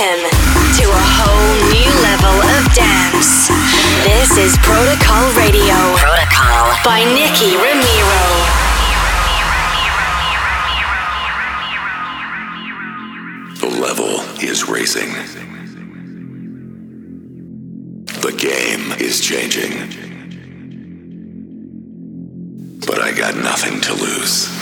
Welcome to a whole new level of dance. This is Protocol Radio. Protocol by Nicky Romero. The level is raising. The game is changing. But I got nothing to lose.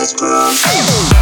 Chase us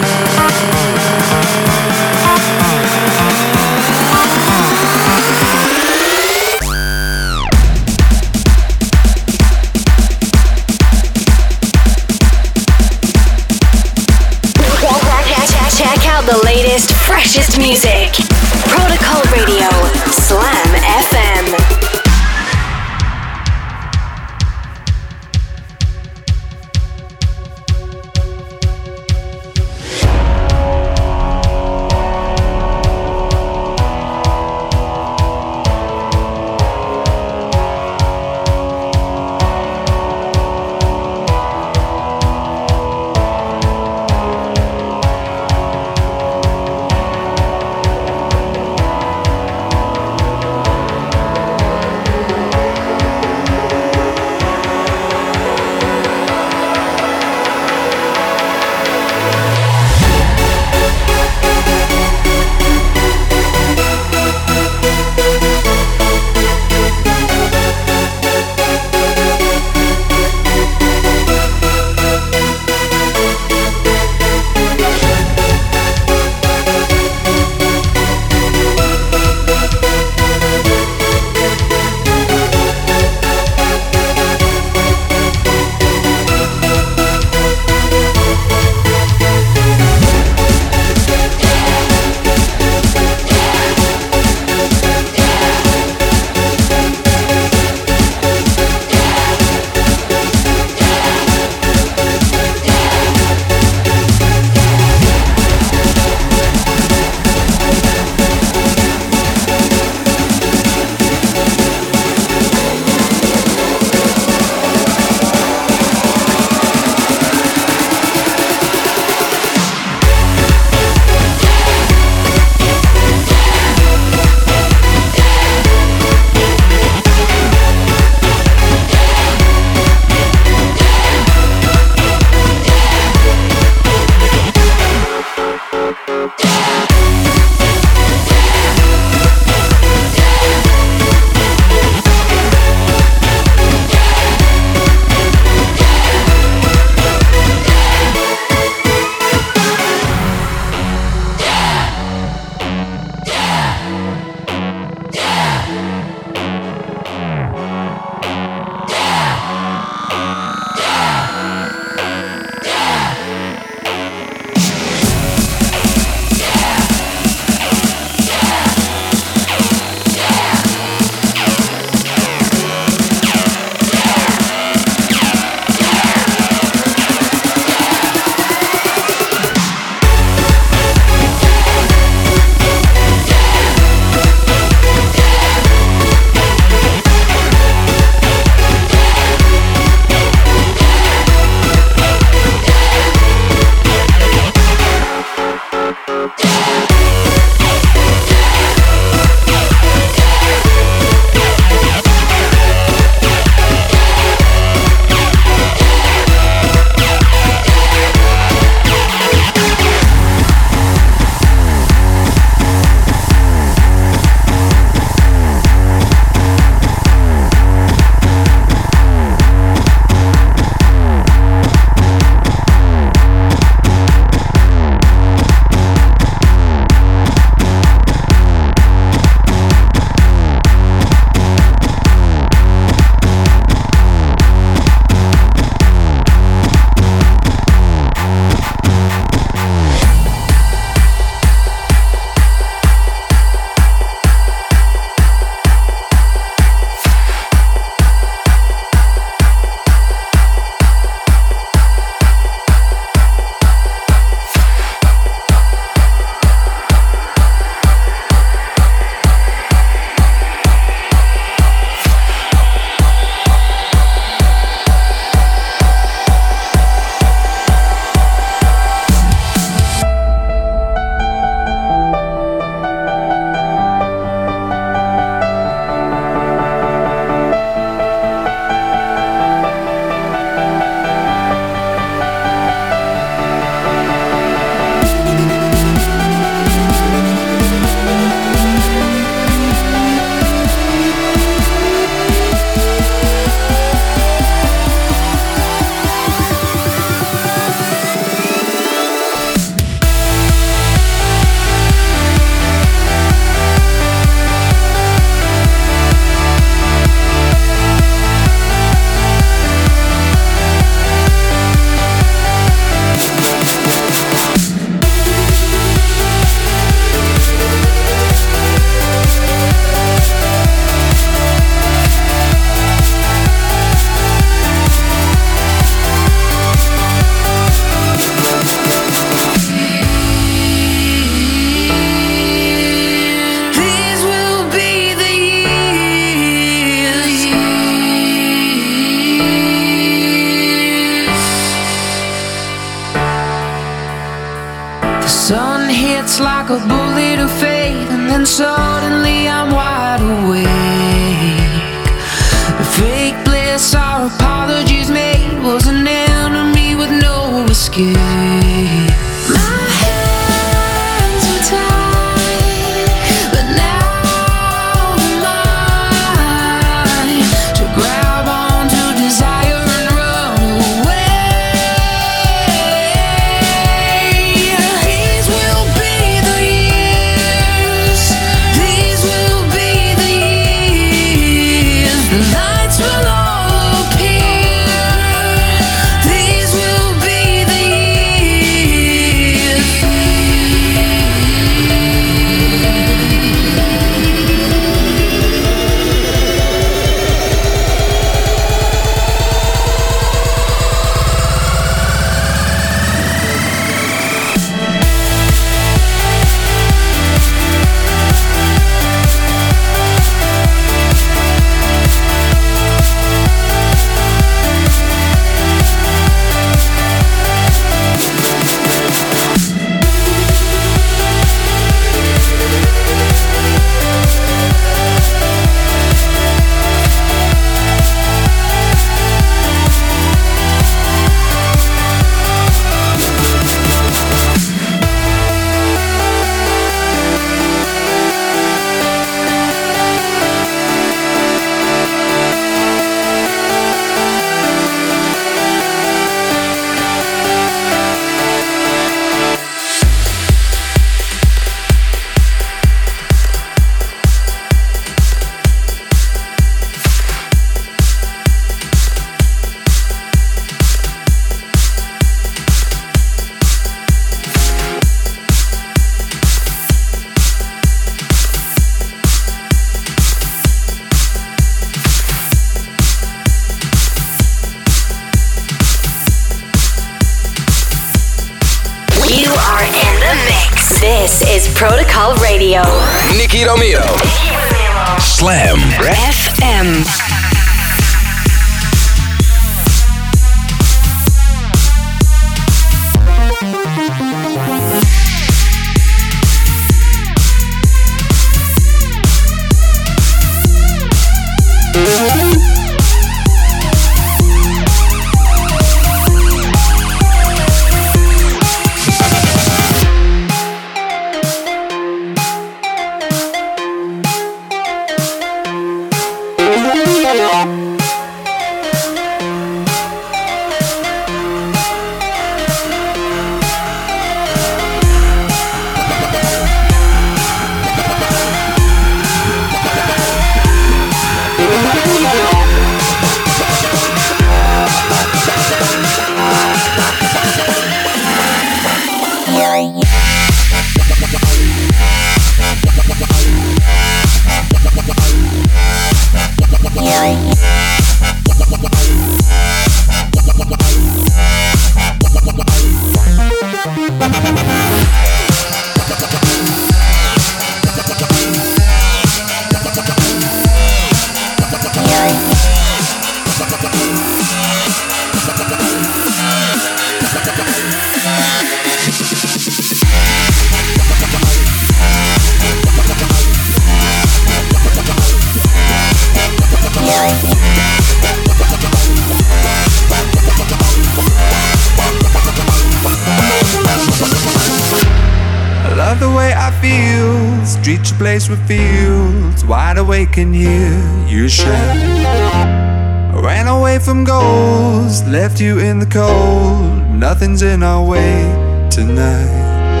left you in the cold. Nothing's in our way tonight.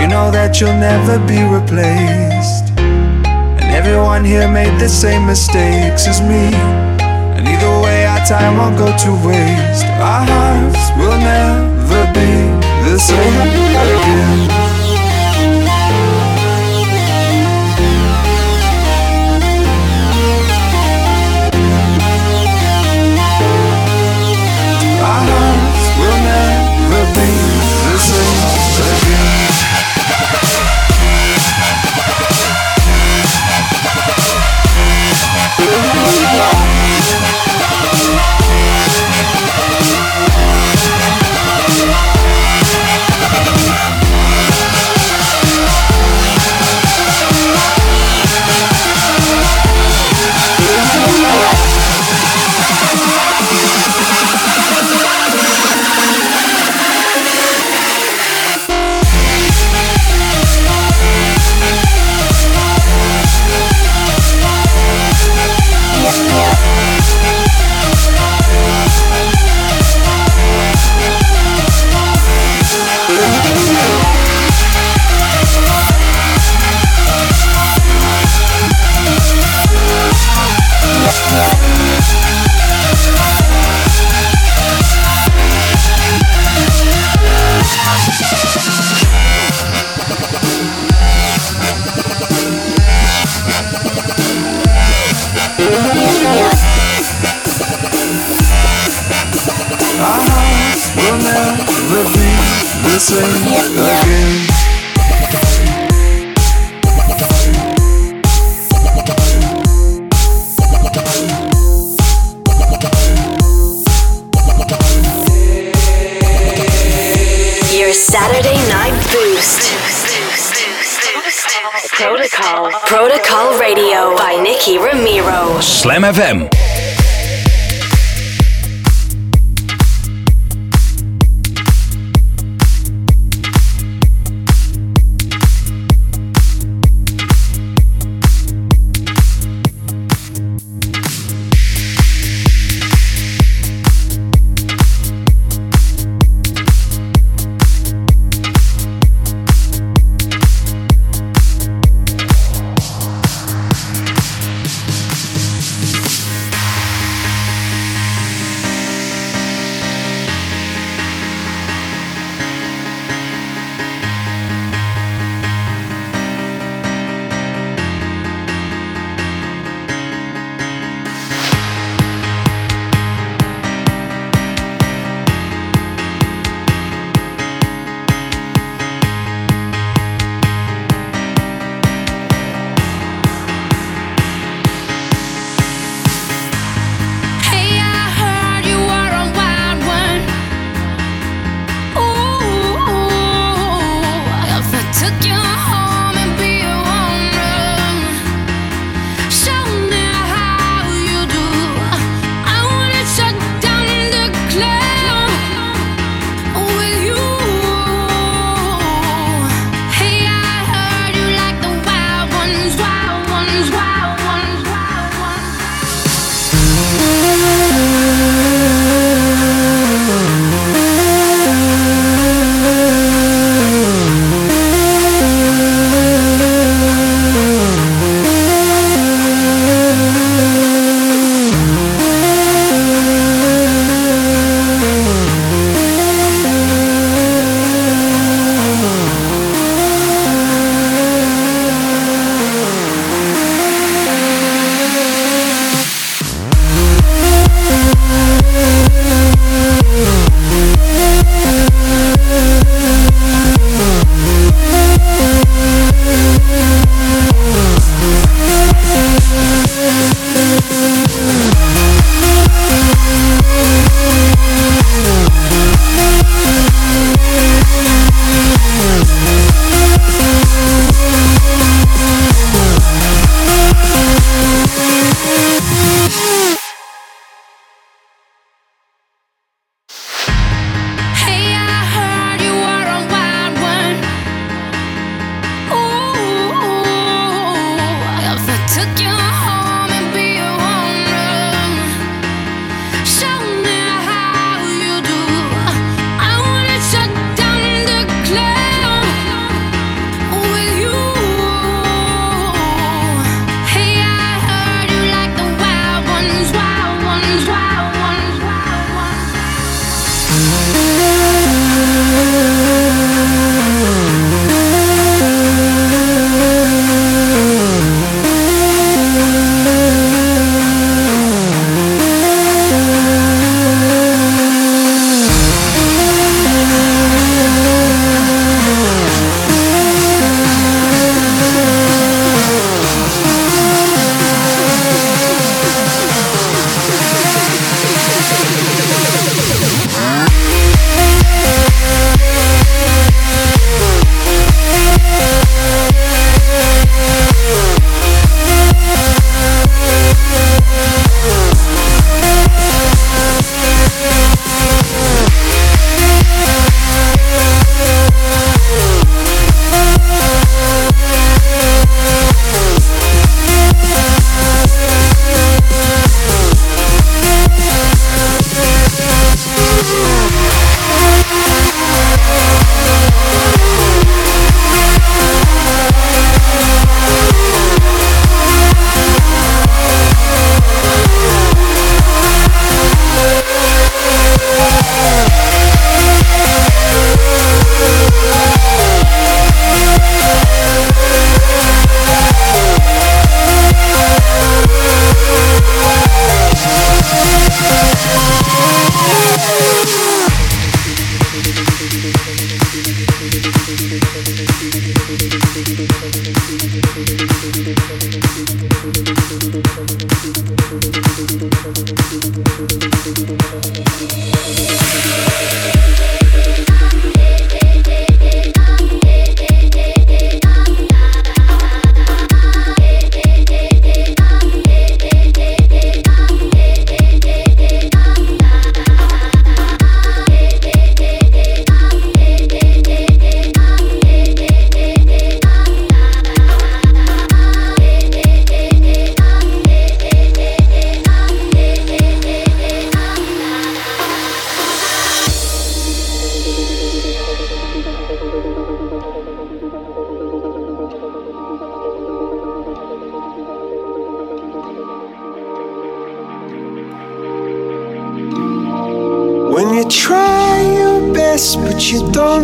You know that you'll never be replaced. And everyone here made the same mistakes as me. And either way, our time won't go to waste. Our hearts will never be the same Saturday night boost. Protocol. Protocol Radio by Nicky Romero. Slam FM.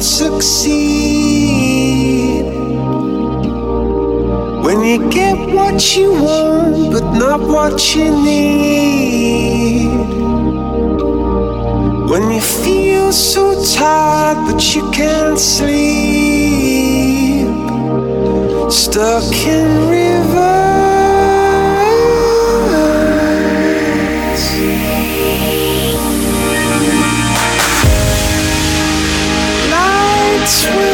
Succeed. When you get what you want, but not what you need. When you feel so tired, but you can't sleep. Stuck in ten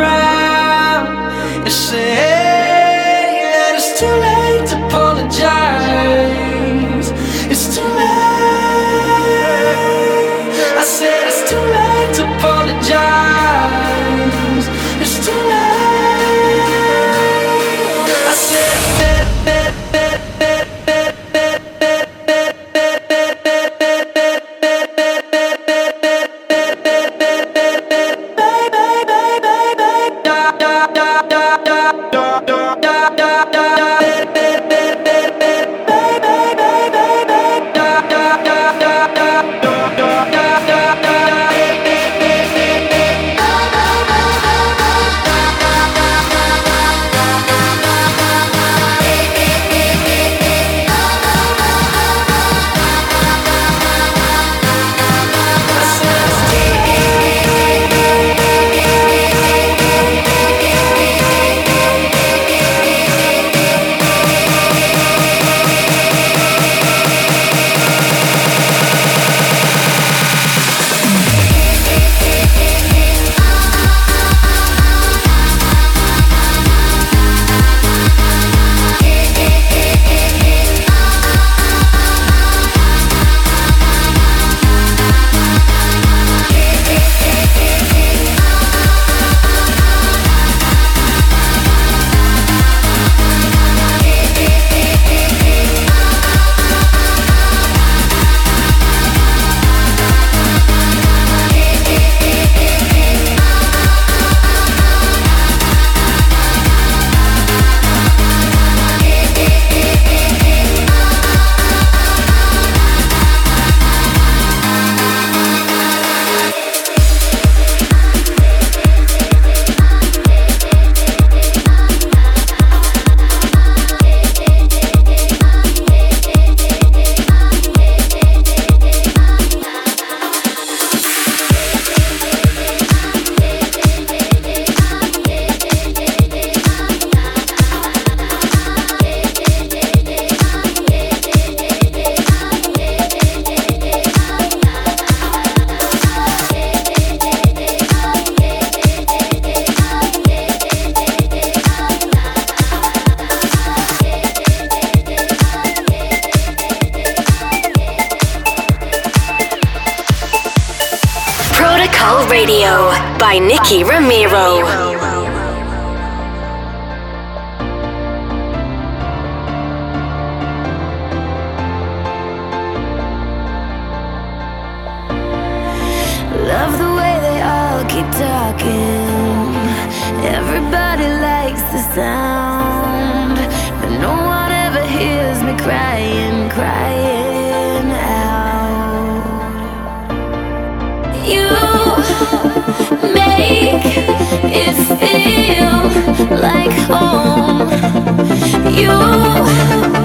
By Nicky Romero. It feel like home. You